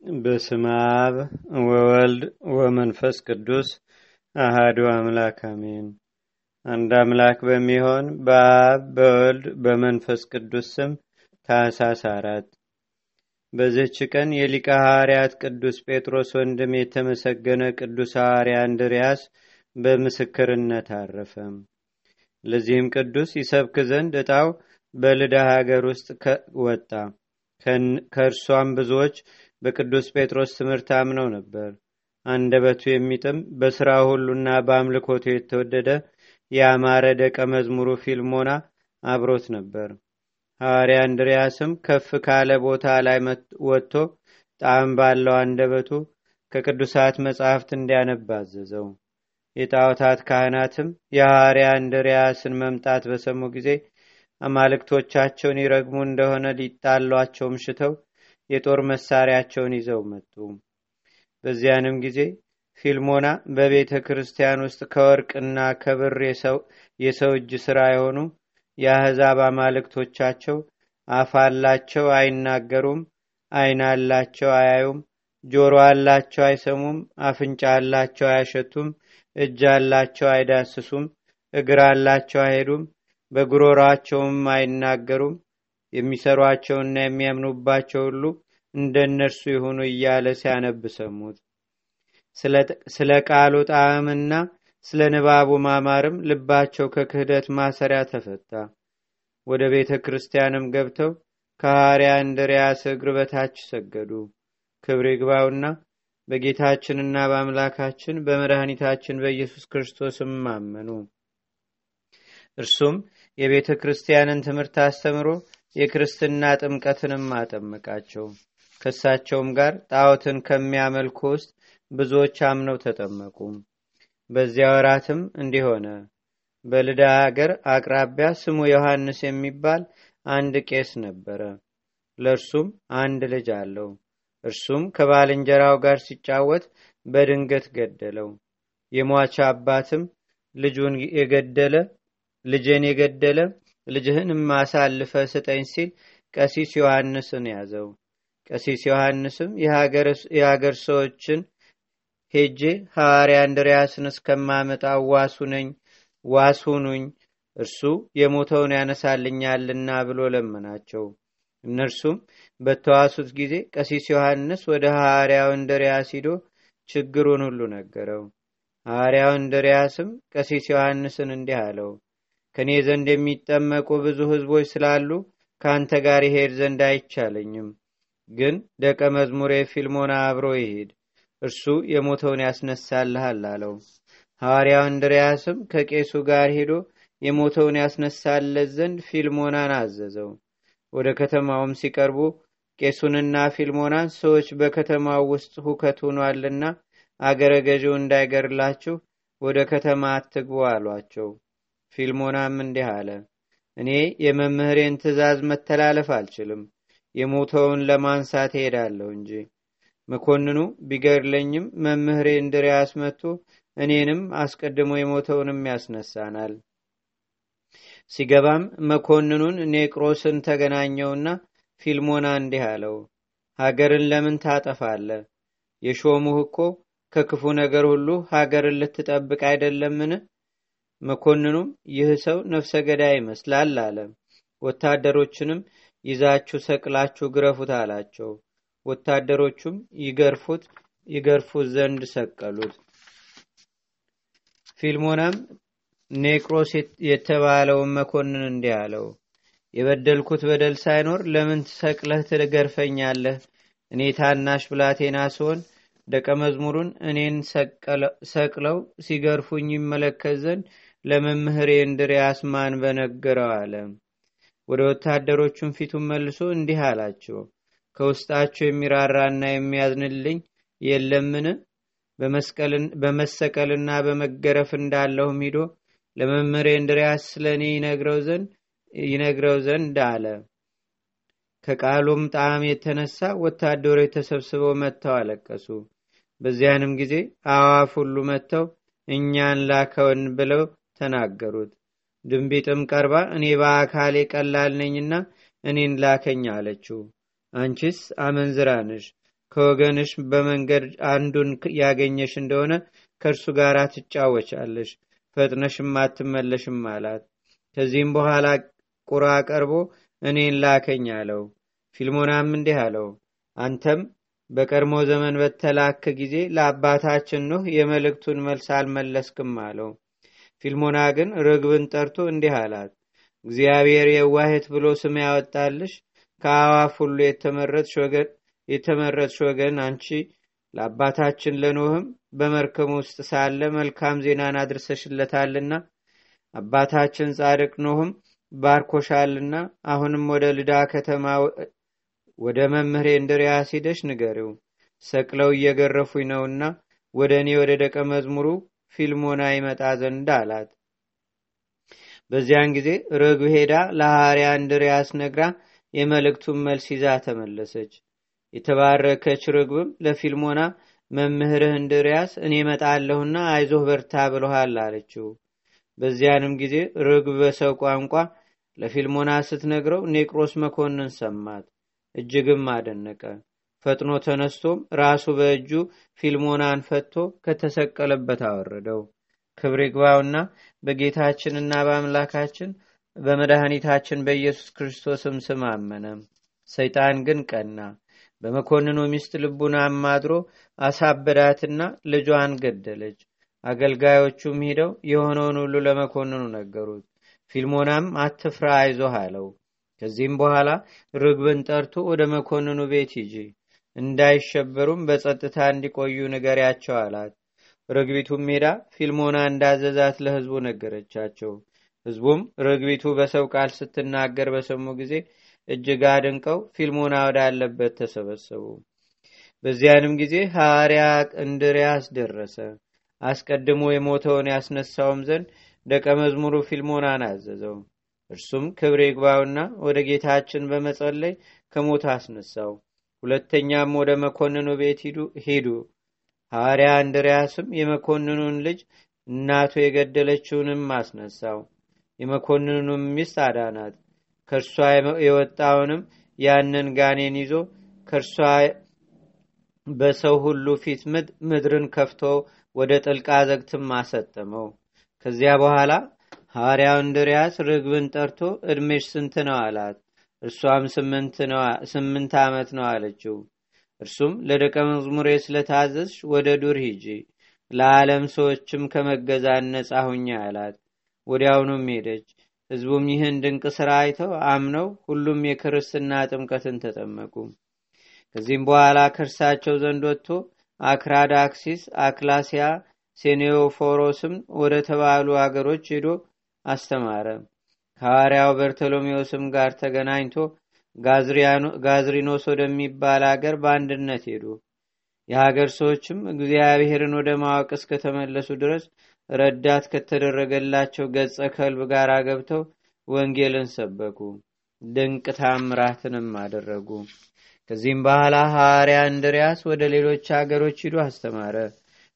በስመ አብ ወወልድ ወመንፈስ ቅዱስ አሃዱ አምላክ አሜን። አንድ አምላክ በሚሆን በአብ በወልድ በመንፈስ ቅዱስ ስም ታኅሳስ አራት በዚህች ቀን የሊቀ ሐዋርያት ቅዱስ ጴጥሮስ ወንድም የተመሰገነ ቅዱስ ሐዋርያ እንድርያስ በምስክርነት አረፈ። ለዚህም ቅዱስ ይሰብክ ዘንድ ዕጣው በልዳ ሀገር ውስጥ ወጣ። ከእርሷም ብዙዎች በቅዱስ ጴጥሮስ ትምህርት አምነው ነበር። አንደበቱ የሚጥም በሥራ ሁሉና በአምልኮቱ የተወደደ የአማረ ደቀ መዝሙሩ ፊልሞና አብሮት ነበር። ሐዋርያ እንድርያስም ከፍ ካለ ቦታ ላይ ወጥቶ ጣዕም ባለው አንደበቱ ከቅዱሳት መጻሕፍት እንዲያነብ አዘዘው። የጣዖታት ካህናትም የሐዋርያ እንድርያስን መምጣት በሰሙ ጊዜ አማልክቶቻቸውን ይረግሙ እንደሆነ ሊጣሏቸውም ሽተው የጦር መሳሪያቸውን ይዘው መጡ። በዚያንም ጊዜ ፊልሞና በቤተ ክርስቲያን ውስጥ ከወርቅና ከብር የሰው እጅ ሥራ የሆኑ የአሕዛብ አማልክቶቻቸው አፍ አላቸው አይናገሩም፣ ዓይን አላቸው አያዩም፣ ጆሮ አላቸው አይሰሙም፣ አፍንጫ አላቸው አያሸቱም፣ እጅ አላቸው አይዳስሱም፣ እግር አላቸው አይሄዱም፣ በጉሮሯቸውም አይናገሩም፣ የሚሰሯቸውና የሚያምኑባቸው ሁሉ እንደ እነርሱ ይሁኑ እያለ ሲያነብ ሰሙት። ስለ ቃሉ ጣዕምና ስለ ንባቡ ማማርም ልባቸው ከክህደት ማሰሪያ ተፈታ። ወደ ቤተ ክርስቲያንም ገብተው ከሐዋርያ እንድርያስ እግር በታች ሰገዱ። ክብር ይግባውና በጌታችንና በአምላካችን በመድኃኒታችን በኢየሱስ ክርስቶስም አመኑ። እርሱም የቤተ ክርስቲያንን ትምህርት አስተምሮ የክርስትና ጥምቀትንም አጠመቃቸው። ከእሳቸውም ጋር ጣዖትን ከሚያመልኩ ውስጥ ብዙዎች አምነው ተጠመቁ። በዚያ ወራትም እንዲህ በልዳ አገር አቅራቢያ ስሙ ዮሐንስ የሚባል አንድ ቄስ ነበረ። ለእርሱም አንድ ልጅ አለው። እርሱም ከባልንጀራው ጋር ሲጫወት በድንገት ገደለው። የሟች አባትም ልጁን የገደለ ልጄን የገደለ ልጅህንም አሳልፈ ስጠኝ ሲል ቀሲስ ዮሐንስን ያዘው። ቀሲስ ዮሐንስም የሀገር ሰዎችን ሄጄ ሐዋርያ እንድርያስን እስከማመጣ ዋሱ ነኝ ዋሱኑኝ እርሱ የሞተውን ያነሳልኛልና ብሎ ለመናቸው። እነርሱም በተዋሱት ጊዜ ቀሲስ ዮሐንስ ወደ ሐዋርያው እንድርያስ ሂዶ ችግሩን ሁሉ ነገረው። ሐዋርያው እንድርያስም ቀሲስ ዮሐንስን እንዲህ አለው፣ ከእኔ ዘንድ የሚጠመቁ ብዙ ሕዝቦች ስላሉ ከአንተ ጋር ይሄድ ዘንድ አይቻለኝም። ግን ደቀ መዝሙሬ ፊልሞና አብሮ ይሄድ፣ እርሱ የሞተውን ያስነሳልሃል አለው። ሐዋርያው እንድርያስም ከቄሱ ጋር ሄዶ የሞተውን ያስነሳለት ዘንድ ፊልሞናን አዘዘው። ወደ ከተማውም ሲቀርቡ ቄሱንና ፊልሞናን ሰዎች በከተማው ውስጥ ሁከት ሆኗልና አገረ ገዢው እንዳይገርላችሁ ወደ ከተማ አትግቡ አሏቸው። ፊልሞናም እንዲህ አለ፣ እኔ የመምህሬን ትእዛዝ መተላለፍ አልችልም፣ የሞተውን ለማንሳት እሄዳለሁ እንጂ። መኮንኑ ቢገድለኝም መምህሬ እንድርያስ መጥቶ እኔንም አስቀድሞ የሞተውንም ያስነሳናል። ሲገባም መኮንኑን ኔቅሮስን ተገናኘውና ፊልሞና እንዲህ አለው፣ ሀገርን ለምን ታጠፋለ? የሾሙህ እኮ ከክፉ ነገር ሁሉ ሀገርን ልትጠብቅ አይደለምን? መኮንኑም ይህ ሰው ነፍሰ ገዳይ ይመስላል አለ። ወታደሮችንም ይዛችሁ ሰቅላችሁ ግረፉት አላቸው። ወታደሮቹም ይገርፉት ይገርፉት ዘንድ ሰቀሉት። ፊልሞናም ኔቅሮስ የተባለውን መኮንን እንዲህ አለው፣ የበደልኩት በደል ሳይኖር ለምን ሰቅለህ ትገርፈኛለህ? እኔ ታናሽ ብላቴና ስሆን ደቀ መዝሙሩን እኔን ሰቅለው ሲገርፉኝ ይመለከት ዘንድ ለመምህሬ እንድርያስ ማን በነገረው አለ። ወደ ወታደሮቹም ፊቱን መልሶ እንዲህ አላቸው፣ ከውስጣችሁ የሚራራና የሚያዝንልኝ የለምን? በመሰቀልና በመገረፍ እንዳለሁም ሂዶ ለመምህሬ እንድርያስ ስለ እኔ ይነግረው ዘንድ አለ። ከቃሉም ጣዕም የተነሳ ወታደሮች ተሰብስበው መጥተው አለቀሱ። በዚያንም ጊዜ አዋፍ ሁሉ መጥተው እኛን ላከውን ብለው ተናገሩት። ድንቢጥም ቀርባ እኔ በአካሌ ቀላል ነኝና እኔን ላከኝ አለችው። አንቺስ አመንዝራ ነሽ፣ ከወገንሽ በመንገድ አንዱን ያገኘሽ እንደሆነ ከእርሱ ጋር ትጫወቻለሽ፣ ፈጥነሽም አትመለሽም አላት። ከዚህም በኋላ ቁራ ቀርቦ እኔን ላከኝ አለው። ፊልሞናም እንዲህ አለው፣ አንተም በቀድሞ ዘመን በተላክ ጊዜ ለአባታችን ኖህ የመልእክቱን መልስ አልመለስክም አለው። ፊልሞና ግን ርግብን ጠርቶ እንዲህ አላት፣ እግዚአብሔር የዋህት ብሎ ስም ያወጣልሽ? ከአዋፍ ሁሉ የተመረጥሽ ወገን አንቺ ለአባታችን ለኖህም በመርከብ ውስጥ ሳለ መልካም ዜናን አድርሰሽለታልና አባታችን ጻድቅ ኖህም ባርኮሻልና አሁንም ወደ ልዳ ከተማ ወደ መምህሬ እንድርያስ ሂደሽ ንገሪው። ሰቅለው እየገረፉኝ ነውና ወደ እኔ ወደ ደቀ መዝሙሩ ፊልሞና ይመጣ ዘንድ አላት። በዚያን ጊዜ ርግብ ሄዳ ለሐዋርያ እንድርያስ ነግራ የመልእክቱን መልስ ይዛ ተመለሰች። የተባረከች ርግብም ለፊልሞና መምህርህ እንድርያስ እኔ መጣለሁና አይዞህ በርታ ብለሃል አለችው። በዚያንም ጊዜ ርግብ በሰው ቋንቋ ለፊልሞና ስትነግረው ኔቅሮስ መኮንን ሰማት፣ እጅግም አደነቀ። ፈጥኖ ተነስቶም ራሱ በእጁ ፊልሞናን ፈቶ ከተሰቀለበት አወረደው። ክብር ይግባውና በጌታችንና በአምላካችን በመድኃኒታችን በኢየሱስ ክርስቶስም ስም አመነ። ሰይጣን ግን ቀና። በመኮንኑ ሚስት ልቡን አማድሮ አሳበዳትና ልጇን ገደለች። አገልጋዮቹም ሂደው የሆነውን ሁሉ ለመኮንኑ ነገሩት። ፊልሞናም አትፍራ፣ አይዞህ አለው። ከዚህም በኋላ ርግብን ጠርቶ ወደ መኮንኑ ቤት ሂጂ፣ እንዳይሸበሩም በጸጥታ እንዲቆዩ ንገሪያቸው አላት። ርግቢቱም ሄዳ ፊልሞና እንዳዘዛት ለሕዝቡ ነገረቻቸው። ሕዝቡም ርግቢቱ በሰው ቃል ስትናገር በሰሙ ጊዜ እጅግ አድንቀው ፊልሞና ወዳለበት ተሰበሰቡ። በዚያንም ጊዜ ሐዋርያ እንድርያስ ደረሰ። አስቀድሞ የሞተውን ያስነሳውም ዘንድ ደቀ መዝሙሩ ፊልሞናን አዘዘው። እርሱም ክብር ይግባውና ወደ ጌታችን በመጸለይ ከሞት አስነሳው። ሁለተኛም ወደ መኮንኑ ቤት ሄዱ። ሐዋርያ እንድርያስም የመኮንኑን ልጅ እናቱ የገደለችውንም አስነሳው። የመኮንኑንም ሚስት አዳናት። ከእርሷ የወጣውንም ያንን ጋኔን ይዞ ከእርሷ በሰው ሁሉ ፊት ምድርን ከፍቶ ወደ ጥልቅ አዘግትም አሰጠመው። ከዚያ በኋላ ሐዋርያው እንድርያስ ርግብን ጠርቶ ዕድሜሽ ስንት ነው አላት። እርሷም ስምንት ዓመት ነው አለችው። እርሱም ለደቀ መዝሙሬ ስለታዘዝሽ ወደ ዱር ሂጂ፣ ለዓለም ሰዎችም ከመገዛት ነጻ ሁኛ አላት። ወዲያውኑም ሄደች። ሕዝቡም ይህን ድንቅ ሥራ አይተው አምነው ሁሉም የክርስትና ጥምቀትን ተጠመቁ። ከዚህም በኋላ ከእርሳቸው ዘንድ ወጥቶ አክራዳክሲስ፣ አክላሲያ፣ ሴኔዎፎሮስም ወደ ተባሉ አገሮች ሄዶ አስተማረ። ከሐዋርያው በርተሎሜዎስም ጋር ተገናኝቶ ጋዝሪኖስ ወደሚባል አገር በአንድነት ሄዱ። የሀገር ሰዎችም እግዚአብሔርን ወደ ማወቅ እስከተመለሱ ድረስ ረዳት ከተደረገላቸው ገጸ ከልብ ጋር ገብተው ወንጌልን ሰበኩ። ድንቅ ታምራትንም አደረጉ። ከዚህም በኋላ ሐዋርያ እንድርያስ ወደ ሌሎች አገሮች ሂዶ አስተማረ።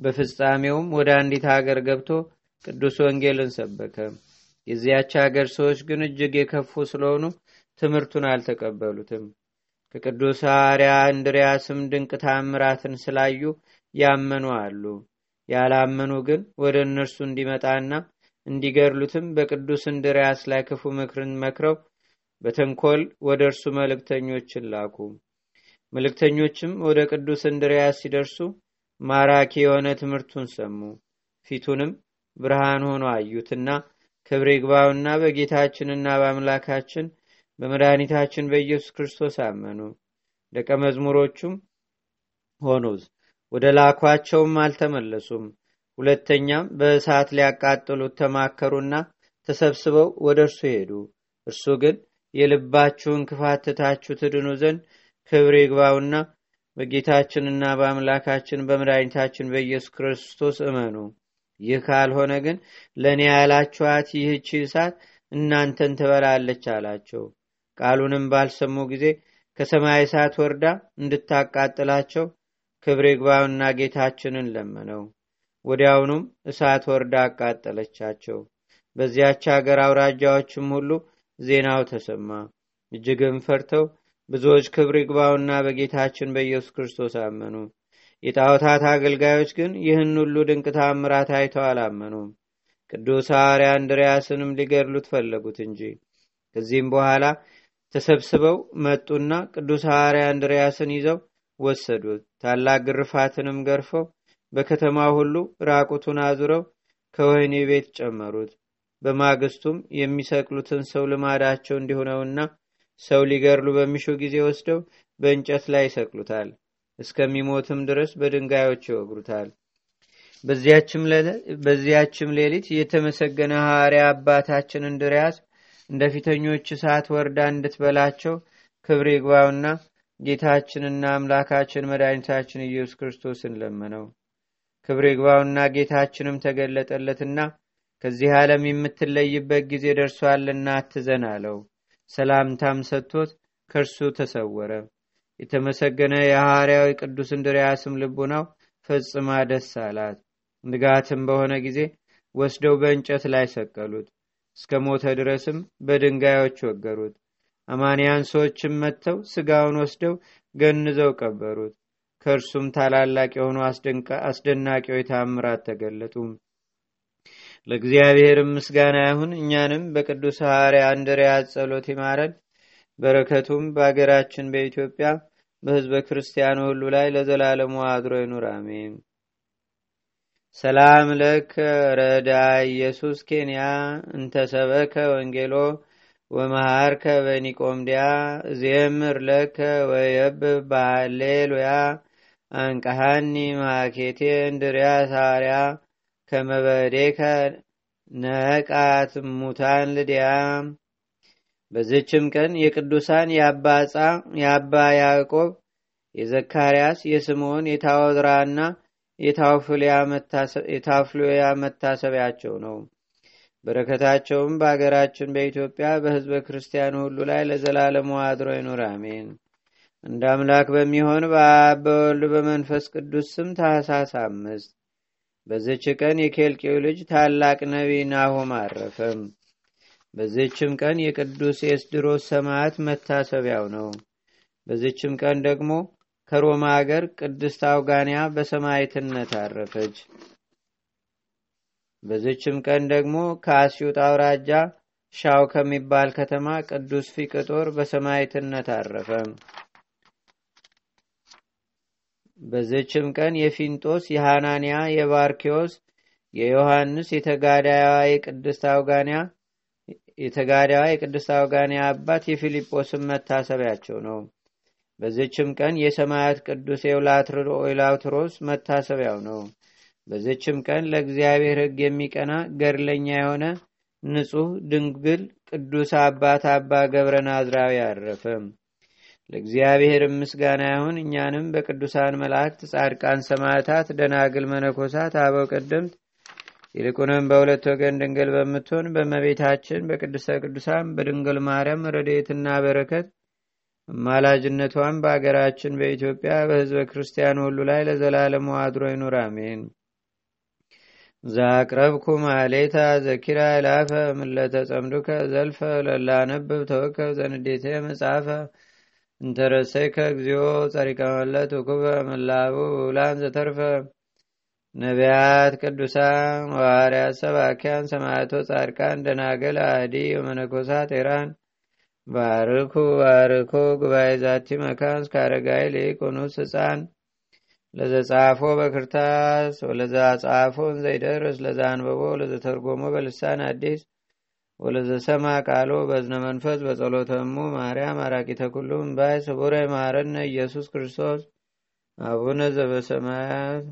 በፍጻሜውም ወደ አንዲት አገር ገብቶ ቅዱስ ወንጌልን ሰበከ። የዚያች አገር ሰዎች ግን እጅግ የከፉ ስለሆኑ ትምህርቱን አልተቀበሉትም። ከቅዱስ ሐዋርያ እንድርያስም ድንቅ ታምራትን ስላዩ ያመኑ አሉ። ያላመኑ ግን ወደ እነርሱ እንዲመጣና እንዲገድሉትም በቅዱስ እንድርያስ ላይ ክፉ ምክርን መክረው በተንኮል ወደ እርሱ መልእክተኞችን ላኩ። መልእክተኞችም ወደ ቅዱስ እንድርያስ ሲደርሱ ማራኪ የሆነ ትምህርቱን ሰሙ። ፊቱንም ብርሃን ሆኖ አዩትና ክብር ይግባውና በጌታችንና በአምላካችን በመድኃኒታችን በኢየሱስ ክርስቶስ አመኑ። ደቀ መዝሙሮቹም ሆኑ። ወደ ላኳቸውም አልተመለሱም። ሁለተኛም በእሳት ሊያቃጥሉት ተማከሩና ተሰብስበው ወደ እርሱ ሄዱ። እርሱ ግን የልባችሁን ክፋት ትታችሁ ትድኑ ዘንድ ክብር ይግባውና በጌታችንና በአምላካችን በመድኃኒታችን በኢየሱስ ክርስቶስ እመኑ። ይህ ካልሆነ ግን ለእኔ ያላችኋት ይህች እሳት እናንተን ትበላለች አላቸው። ቃሉንም ባልሰሙ ጊዜ ከሰማይ እሳት ወርዳ እንድታቃጥላቸው ክብር ይግባውና ጌታችንን ለመነው። ወዲያውኑም እሳት ወርዳ አቃጠለቻቸው። በዚያች አገር አውራጃዎችም ሁሉ ዜናው ተሰማ። እጅግም ፈርተው ብዙዎች ክብር ይግባውና በጌታችን በኢየሱስ ክርስቶስ አመኑ። የጣዖታት አገልጋዮች ግን ይህን ሁሉ ድንቅ ታምራት አይተው አላመኑም። ቅዱስ ሐዋርያ እንድርያስንም ሊገድሉት ፈለጉት እንጂ። ከዚህም በኋላ ተሰብስበው መጡና ቅዱስ ሐዋርያ እንድርያስን ይዘው ወሰዱት። ታላቅ ግርፋትንም ገርፈው በከተማ ሁሉ ራቁቱን አዙረው ከወህኒ ቤት ጨመሩት። በማግስቱም የሚሰቅሉትን ሰው ልማዳቸው እንዲሆነውና ሰው ሊገድሉ በሚሹ ጊዜ ወስደው በእንጨት ላይ ይሰቅሉታል። እስከሚሞትም ድረስ በድንጋዮች ይወግሩታል። በዚያችም ሌሊት የተመሰገነ ሐዋርያ አባታችን እንድርያስ እንደ ፊተኞች እሳት ወርዳ እንድትበላቸው ክብር ይግባውና ጌታችንና አምላካችን መድኃኒታችን ኢየሱስ ክርስቶስን ለመነው። ክብር ይግባውና ጌታችንም ተገለጠለትና ከዚህ ዓለም የምትለይበት ጊዜ ደርሷልና አትዘን አለው። ሰላምታም ሰጥቶት ከእርሱ ተሰወረ። የተመሰገነ የሐዋርያዊ ቅዱስ እንድርያስም ልቡናው ፈጽማ ደስ አላት። ንጋትም በሆነ ጊዜ ወስደው በእንጨት ላይ ሰቀሉት። እስከ ሞተ ድረስም በድንጋዮች ወገሩት። አማንያን ሰዎችም መጥተው ስጋውን ወስደው ገንዘው ቀበሩት። ከእርሱም ታላላቅ የሆኑ አስደናቂዎች ታምራት ተገለጡ። ለእግዚአብሔርም ምስጋና ይሁን። እኛንም በቅዱስ ሐዋርያ እንድርያስ ጸሎት ይማረን። በረከቱም በአገራችን በኢትዮጵያ በሕዝበ ክርስቲያኑ ሁሉ ላይ ለዘላለሙ አድሮ ይኑር፣ አሜን። ሰላም ለከ ረዳ ኢየሱስ ኬንያ እንተሰበከ ወንጌሎ ወመሃርከ በኒቆምዲያ እዜምር ለከ ወየብ ባሌሉያ አንቀሃኒ ማኬቴ እንድርያስ ሐዋርያ ከመበዴከ ነቃት ሙታን ልድያ በዝችም ቀን የቅዱሳን የአባ ያዕቆብ የዘካርያስ የስምዖን የታወድራና የታፍሉያ መታሰቢያቸው ነው። በረከታቸውም በአገራችን በኢትዮጵያ በሕዝበ ክርስቲያኑ ሁሉ ላይ ለዘላለሙ አድሮ ይኑር፣ አሜን። እንደ አምላክ በሚሆን በአብ በወልድ በመንፈስ ቅዱስ ስም ታኅሳስ አምስት በዝች ቀን የኬልቄው ልጅ ታላቅ ነቢይ ናሆም አረፈም። በዝችም ቀን የቅዱስ ኤስድሮስ ሰማዕት መታሰቢያው ነው። በዝችም ቀን ደግሞ ከሮማ አገር ቅድስት አውጋንያ በሰማዕትነት አረፈች። በዝችም ቀን ደግሞ ከአስዩጥ አውራጃ ሻው ከሚባል ከተማ ቅዱስ ፊቅጦር በሰማዕትነት አረፈ። በዝችም ቀን የፊንጦስ፣ የሐናንያ፣ የባርኪዎስ፣ የዮሐንስ የተጋዳያዋ የቅድስት አውጋንያ የተጋዳዋ የቅድስት አውጋንያ አባት የፊልጶስም መታሰቢያቸው ነው። በዝችም ቀን የሰማያት ቅዱስ ኤውላትሮስ መታሰቢያው ነው። በዝችም ቀን ለእግዚአብሔር ሕግ የሚቀና ገድለኛ የሆነ ንጹሕ ድንግል ቅዱስ አባት አባ ገብረ ናዝራዊ አረፈ። ለእግዚአብሔር ምስጋና ይሁን። እኛንም በቅዱሳን መላእክት፣ ጻድቃን፣ ሰማዕታት፣ ደናግል፣ መነኮሳት፣ አበው ቀደምት ይልቁንም በሁለት ወገን ድንግል በምትሆን በመቤታችን በቅድስተ ቅዱሳን በድንግል ማርያም ረድኤትና በረከት አማላጅነቷን በአገራችን በኢትዮጵያ በሕዝበ ክርስቲያኑ ሁሉ ላይ ለዘላለሙ አድሮ ይኑር፣ አሜን። ዛቅረብኩ ማሌታ ዘኪራ ይላፈ ምለተ ጸምዱከ ዘልፈ ለላነብብ ተወከ ዘንዴቴ መጽሐፈ እንተረሰይከ እግዚኦ ጸሪቀ መለት ውኩበ መላቡ ውላን ዘተርፈ ነቢያት፣ ቅዱሳን፣ ሐዋርያት፣ ሰባኪያን፣ ሰማዕቶ፣ ጻድቃን፣ ደናገል፣ አዲ ወመነኮሳት ኤራን ባርኩ ባርኮ ጉባኤ ዛቲ መካን እስከ አረጋዊ ሊቁኑስ ህፃን ለዘጻፎ በክርታስ ወለዛ ጻፎን ዘይደርስ ለዛ አንበቦ ለዘተርጎሞ በልሳን አዲስ ወለዘሰማ ቃሎ በዝነ መንፈስ በጸሎተሙ ማርያም አራቂተ ኩሉም ባይ ስቡረ ማረነ ኢየሱስ ክርስቶስ። አቡነ ዘበሰማያት